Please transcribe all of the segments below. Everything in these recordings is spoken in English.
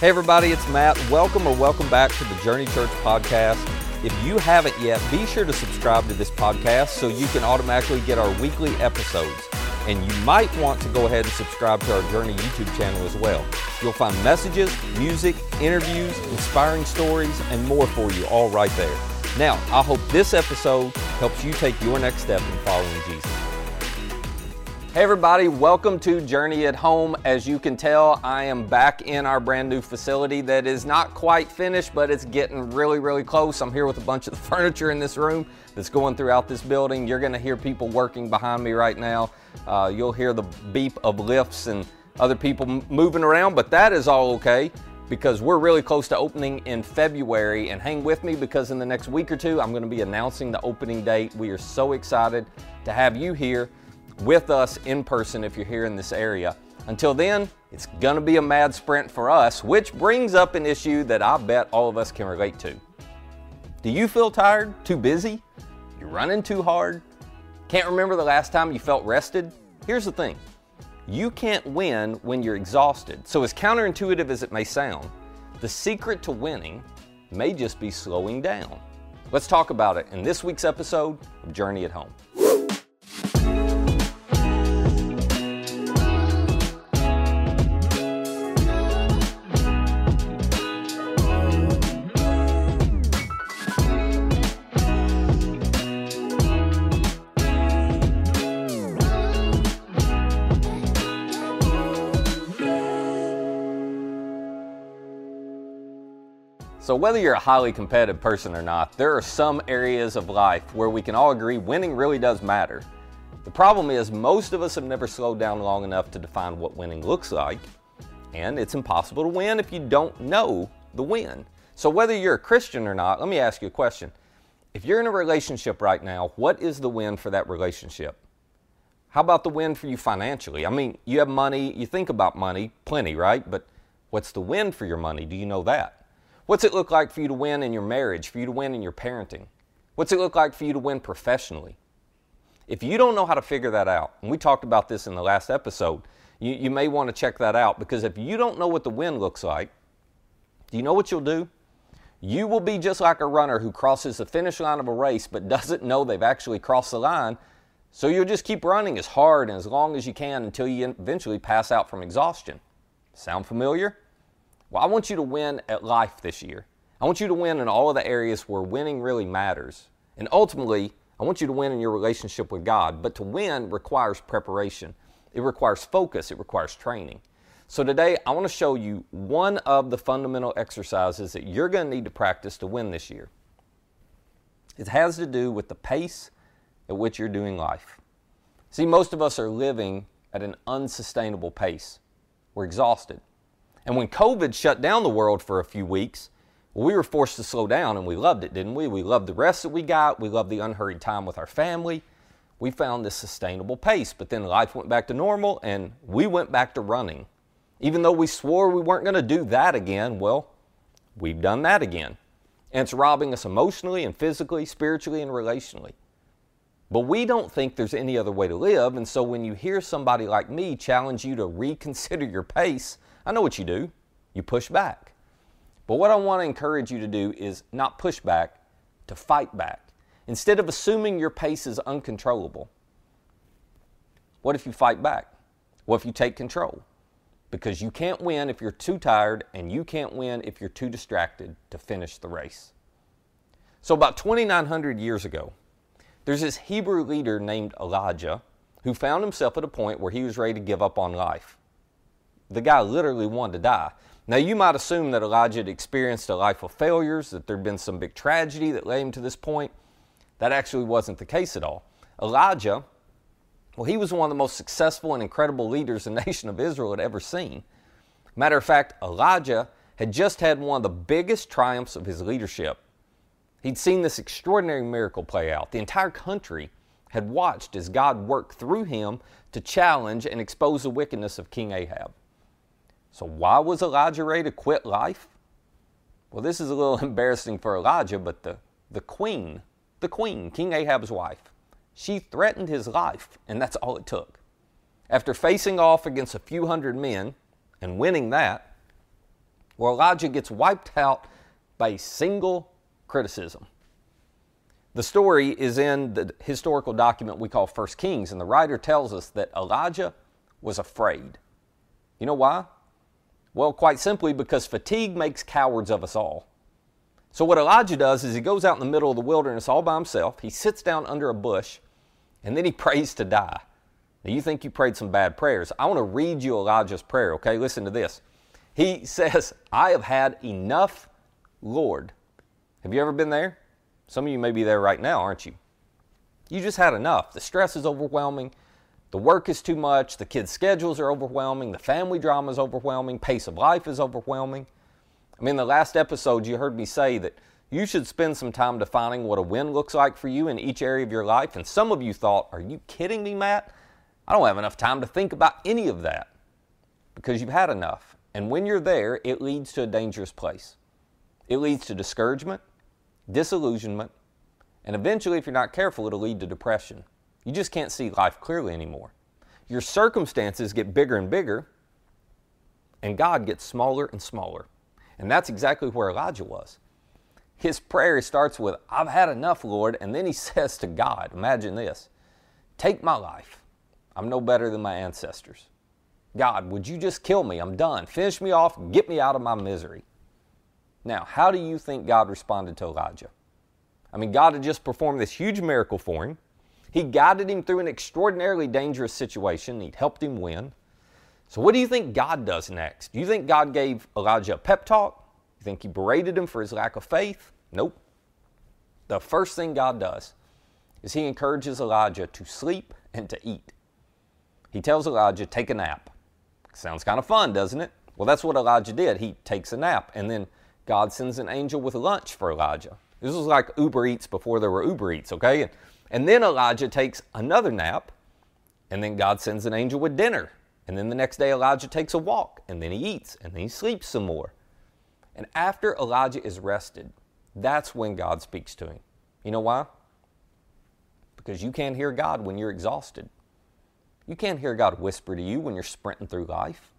Hey, everybody, it's Matt. Welcome or welcome back to the Journey Church podcast. If you haven't yet, be sure to subscribe to this podcast so you can automatically get our weekly episodes. And you might want to go ahead and subscribe to our Journey YouTube channel as well. You'll find messages, music, interviews, inspiring stories, and more for you all right there. Now, I hope this episode helps you take your next step in following Jesus. Everybody, welcome to Journey at Home. As you can tell, I am back in our brand new facility that is not quite finished, but it's getting really, really close. I'm here with a bunch of the furniture in this room that's going throughout this building. You're gonna hear people working behind me right now. Uh, you'll hear the beep of lifts and other people moving around, but that is all okay because we're really close to opening in February. And hang with me because in the next week or two, I'm gonna be announcing the opening date. We are so excited to have you here with us in person if you're here in this area. Until then, it's gonna be a mad sprint for us, which brings up an issue that I bet all of us can relate to. Do you feel tired? Too busy? You're running too hard? Can't remember the last time you felt rested? Here's the thing you can't win when you're exhausted. So, as counterintuitive as it may sound, the secret to winning may just be slowing down. Let's talk about it in this week's episode of Journey at Home. So, whether you're a highly competitive person or not, there are some areas of life where we can all agree winning really does matter. The problem is, most of us have never slowed down long enough to define what winning looks like, and it's impossible to win if you don't know the win. So, whether you're a Christian or not, let me ask you a question. If you're in a relationship right now, what is the win for that relationship? How about the win for you financially? I mean, you have money, you think about money, plenty, right? But what's the win for your money? Do you know that? What's it look like for you to win in your marriage, for you to win in your parenting? What's it look like for you to win professionally? If you don't know how to figure that out, and we talked about this in the last episode, you, you may want to check that out because if you don't know what the win looks like, do you know what you'll do? You will be just like a runner who crosses the finish line of a race but doesn't know they've actually crossed the line. So you'll just keep running as hard and as long as you can until you eventually pass out from exhaustion. Sound familiar? Well, I want you to win at life this year. I want you to win in all of the areas where winning really matters. And ultimately, I want you to win in your relationship with God. But to win requires preparation, it requires focus, it requires training. So today, I want to show you one of the fundamental exercises that you're going to need to practice to win this year. It has to do with the pace at which you're doing life. See, most of us are living at an unsustainable pace. We're exhausted. And when COVID shut down the world for a few weeks, we were forced to slow down and we loved it, didn't we? We loved the rest that we got. We loved the unhurried time with our family. We found this sustainable pace, but then life went back to normal and we went back to running. Even though we swore we weren't going to do that again, well, we've done that again. And it's robbing us emotionally and physically, spiritually, and relationally. But we don't think there's any other way to live, and so when you hear somebody like me challenge you to reconsider your pace, I know what you do. You push back. But what I want to encourage you to do is not push back, to fight back. Instead of assuming your pace is uncontrollable, what if you fight back? What if you take control? Because you can't win if you're too tired, and you can't win if you're too distracted to finish the race. So, about 2,900 years ago, there's this Hebrew leader named Elijah who found himself at a point where he was ready to give up on life the guy literally wanted to die. Now, you might assume that Elijah had experienced a life of failures, that there'd been some big tragedy that led him to this point. That actually wasn't the case at all. Elijah, well, he was one of the most successful and incredible leaders the nation of Israel had ever seen. Matter of fact, Elijah had just had one of the biggest triumphs of his leadership. He'd seen this extraordinary miracle play out. The entire country had watched as God worked through him to challenge and expose the wickedness of King Ahab. So, why was Elijah ready to quit life? Well, this is a little embarrassing for Elijah, but the, the queen, the queen, King Ahab's wife, she threatened his life, and that's all it took. After facing off against a few hundred men and winning that, Well, Elijah gets wiped out by a single criticism. The story is in the historical document we call First Kings, and the writer tells us that Elijah was afraid. You know why? Well, quite simply because fatigue makes cowards of us all. So, what Elijah does is he goes out in the middle of the wilderness all by himself, he sits down under a bush, and then he prays to die. Now, you think you prayed some bad prayers. I want to read you Elijah's prayer, okay? Listen to this. He says, I have had enough, Lord. Have you ever been there? Some of you may be there right now, aren't you? You just had enough. The stress is overwhelming. The work is too much. The kids' schedules are overwhelming. The family drama is overwhelming. Pace of life is overwhelming. I mean, the last episode, you heard me say that you should spend some time defining what a win looks like for you in each area of your life. And some of you thought, Are you kidding me, Matt? I don't have enough time to think about any of that because you've had enough. And when you're there, it leads to a dangerous place. It leads to discouragement, disillusionment, and eventually, if you're not careful, it'll lead to depression. You just can't see life clearly anymore. Your circumstances get bigger and bigger, and God gets smaller and smaller. And that's exactly where Elijah was. His prayer starts with, I've had enough, Lord. And then he says to God, imagine this take my life. I'm no better than my ancestors. God, would you just kill me? I'm done. Finish me off. Get me out of my misery. Now, how do you think God responded to Elijah? I mean, God had just performed this huge miracle for him. He guided him through an extraordinarily dangerous situation. He'd helped him win. So, what do you think God does next? Do you think God gave Elijah a pep talk? You think he berated him for his lack of faith? Nope. The first thing God does is he encourages Elijah to sleep and to eat. He tells Elijah, take a nap. Sounds kind of fun, doesn't it? Well, that's what Elijah did. He takes a nap, and then God sends an angel with lunch for Elijah. This was like Uber Eats before there were Uber Eats, okay? And then Elijah takes another nap, and then God sends an angel with dinner. And then the next day, Elijah takes a walk, and then he eats, and then he sleeps some more. And after Elijah is rested, that's when God speaks to him. You know why? Because you can't hear God when you're exhausted. You can't hear God whisper to you when you're sprinting through life.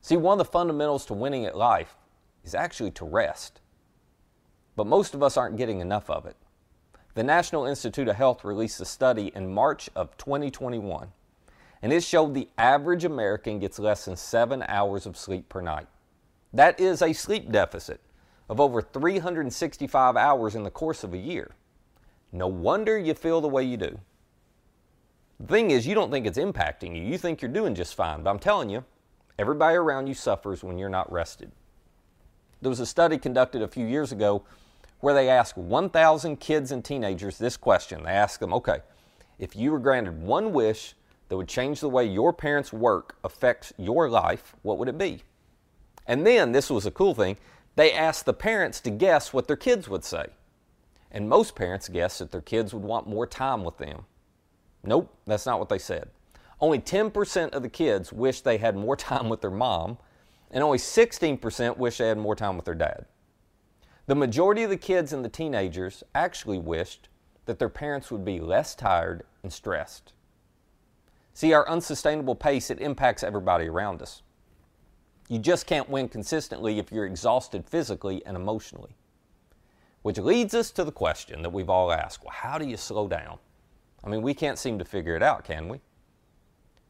See, one of the fundamentals to winning at life is actually to rest. But most of us aren't getting enough of it. The National Institute of Health released a study in March of 2021 and it showed the average American gets less than seven hours of sleep per night. That is a sleep deficit of over 365 hours in the course of a year. No wonder you feel the way you do. The thing is, you don't think it's impacting you. You think you're doing just fine. But I'm telling you, everybody around you suffers when you're not rested. There was a study conducted a few years ago where they asked 1,000 kids and teenagers this question. They asked them, okay, if you were granted one wish that would change the way your parents' work affects your life, what would it be? And then, this was a cool thing, they asked the parents to guess what their kids would say. And most parents guessed that their kids would want more time with them. Nope, that's not what they said. Only 10% of the kids wish they had more time with their mom, and only 16% wish they had more time with their dad. The majority of the kids and the teenagers actually wished that their parents would be less tired and stressed. See, our unsustainable pace, it impacts everybody around us. You just can't win consistently if you're exhausted physically and emotionally. Which leads us to the question that we've all asked well, how do you slow down? I mean, we can't seem to figure it out, can we?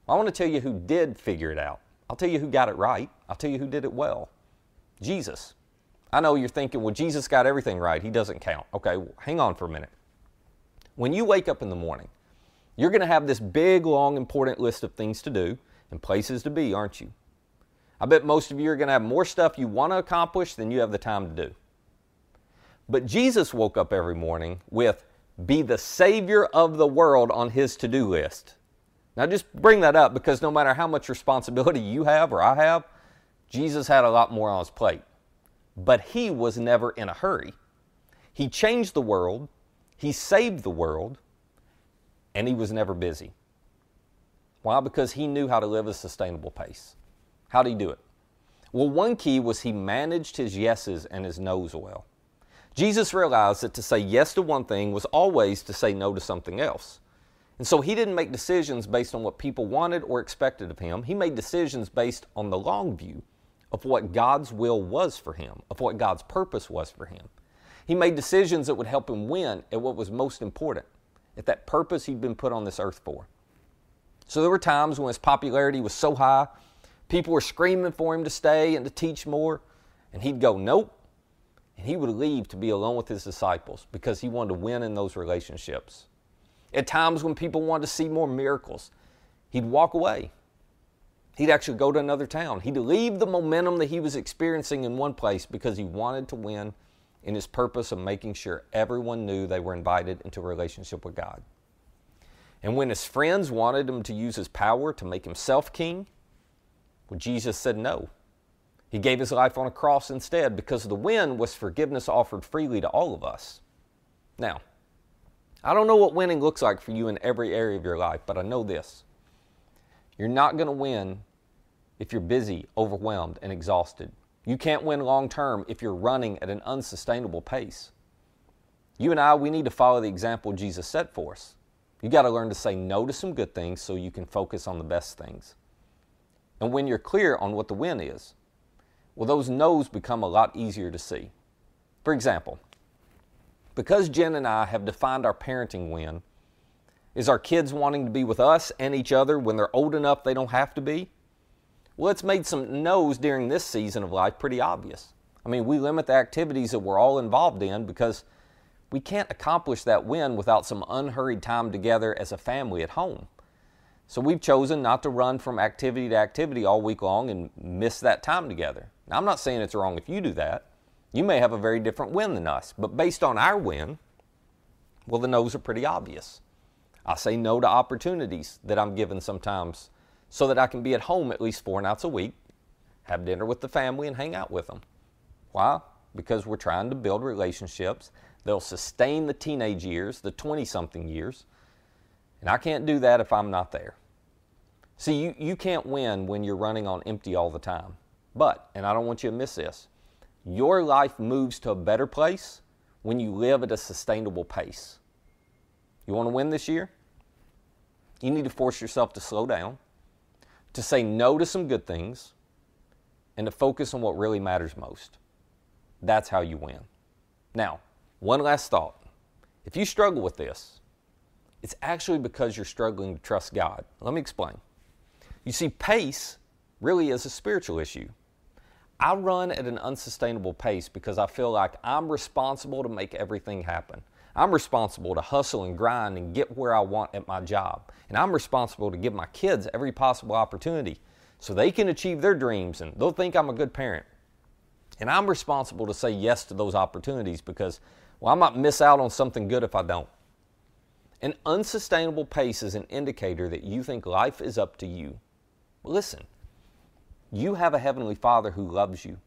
I want to tell you who did figure it out. I'll tell you who got it right. I'll tell you who did it well Jesus. I know you're thinking, well, Jesus got everything right. He doesn't count. Okay, well, hang on for a minute. When you wake up in the morning, you're going to have this big, long, important list of things to do and places to be, aren't you? I bet most of you are going to have more stuff you want to accomplish than you have the time to do. But Jesus woke up every morning with, Be the Savior of the world on his to do list. Now, just bring that up because no matter how much responsibility you have or I have, Jesus had a lot more on his plate. But he was never in a hurry. He changed the world, he saved the world, and he was never busy. Why? Because he knew how to live a sustainable pace. How did he do it? Well, one key was he managed his yeses and his nos well. Jesus realized that to say yes to one thing was always to say no to something else. And so he didn't make decisions based on what people wanted or expected of him. He made decisions based on the long view of what God's will was for him, of what God's purpose was for him. He made decisions that would help him win at what was most important, at that purpose he'd been put on this earth for. So there were times when his popularity was so high, people were screaming for him to stay and to teach more, and he'd go, Nope. And he would leave to be alone with his disciples because he wanted to win in those relationships. At times when people wanted to see more miracles, he'd walk away. He'd actually go to another town. He'd leave the momentum that he was experiencing in one place because he wanted to win in his purpose of making sure everyone knew they were invited into a relationship with God. And when his friends wanted him to use his power to make himself king, well, Jesus said no. He gave his life on a cross instead because the win was forgiveness offered freely to all of us. Now, I don't know what winning looks like for you in every area of your life, but I know this. You're not going to win if you're busy, overwhelmed, and exhausted. You can't win long term if you're running at an unsustainable pace. You and I, we need to follow the example Jesus set for us. You got to learn to say no to some good things so you can focus on the best things. And when you're clear on what the win is, well, those no's become a lot easier to see. For example, because Jen and I have defined our parenting win, is our kids wanting to be with us and each other when they're old enough they don't have to be? Well, it's made some no's during this season of life pretty obvious. I mean, we limit the activities that we're all involved in because we can't accomplish that win without some unhurried time together as a family at home. So we've chosen not to run from activity to activity all week long and miss that time together. Now, I'm not saying it's wrong if you do that. You may have a very different win than us, but based on our win, well, the no's are pretty obvious. I say no to opportunities that I'm given sometimes so that I can be at home at least four nights a week, have dinner with the family, and hang out with them. Why? Because we're trying to build relationships. They'll sustain the teenage years, the 20 something years. And I can't do that if I'm not there. See, you, you can't win when you're running on empty all the time. But, and I don't want you to miss this, your life moves to a better place when you live at a sustainable pace. You want to win this year? You need to force yourself to slow down to say no to some good things, and to focus on what really matters most. That's how you win. Now, one last thought. If you struggle with this, it's actually because you're struggling to trust God. Let me explain. You see, pace really is a spiritual issue. I run at an unsustainable pace because I feel like I'm responsible to make everything happen. I'm responsible to hustle and grind and get where I want at my job. And I'm responsible to give my kids every possible opportunity so they can achieve their dreams and they'll think I'm a good parent. And I'm responsible to say yes to those opportunities because, well, I might miss out on something good if I don't. An unsustainable pace is an indicator that you think life is up to you. listen, you have a Heavenly Father who loves you,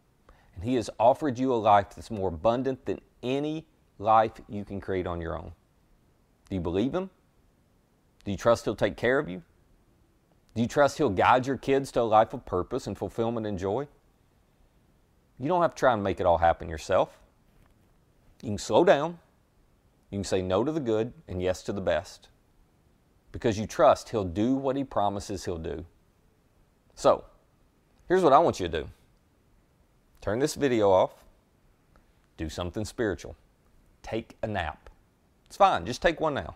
and He has offered you a life that's more abundant than any life you can create on your own. Do you believe Him? Do you trust He'll take care of you? Do you trust He'll guide your kids to a life of purpose and fulfillment and joy? You don't have to try and make it all happen yourself. You can slow down. You can say no to the good and yes to the best because you trust He'll do what He promises He'll do. So, here's what I want you to do turn this video off, do something spiritual take a nap. It's fine, just take one now.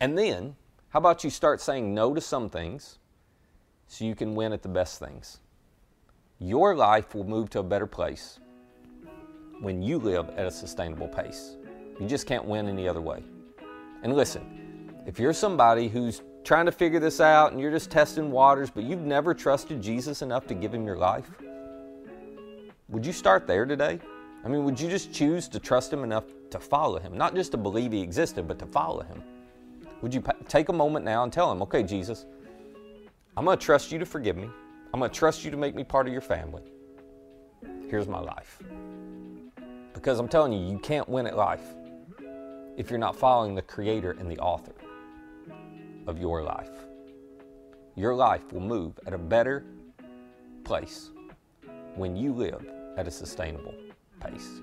And then, how about you start saying no to some things so you can win at the best things? Your life will move to a better place when you live at a sustainable pace. You just can't win any other way. And listen, if you're somebody who's trying to figure this out and you're just testing waters, but you've never trusted Jesus enough to give him your life, would you start there today? I mean, would you just choose to trust him enough to follow him, not just to believe he existed, but to follow him? Would you take a moment now and tell him, okay, Jesus, I'm going to trust you to forgive me. I'm going to trust you to make me part of your family. Here's my life. Because I'm telling you, you can't win at life if you're not following the creator and the author of your life. Your life will move at a better place when you live at a sustainable pace.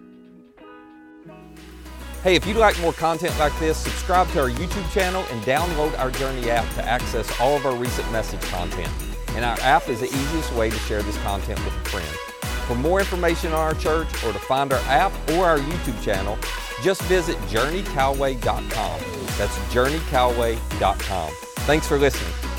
Hey, if you'd like more content like this, subscribe to our YouTube channel and download our Journey app to access all of our recent message content. And our app is the easiest way to share this content with a friend. For more information on our church or to find our app or our YouTube channel, just visit journeycalway.com. That's journeycalway.com. Thanks for listening.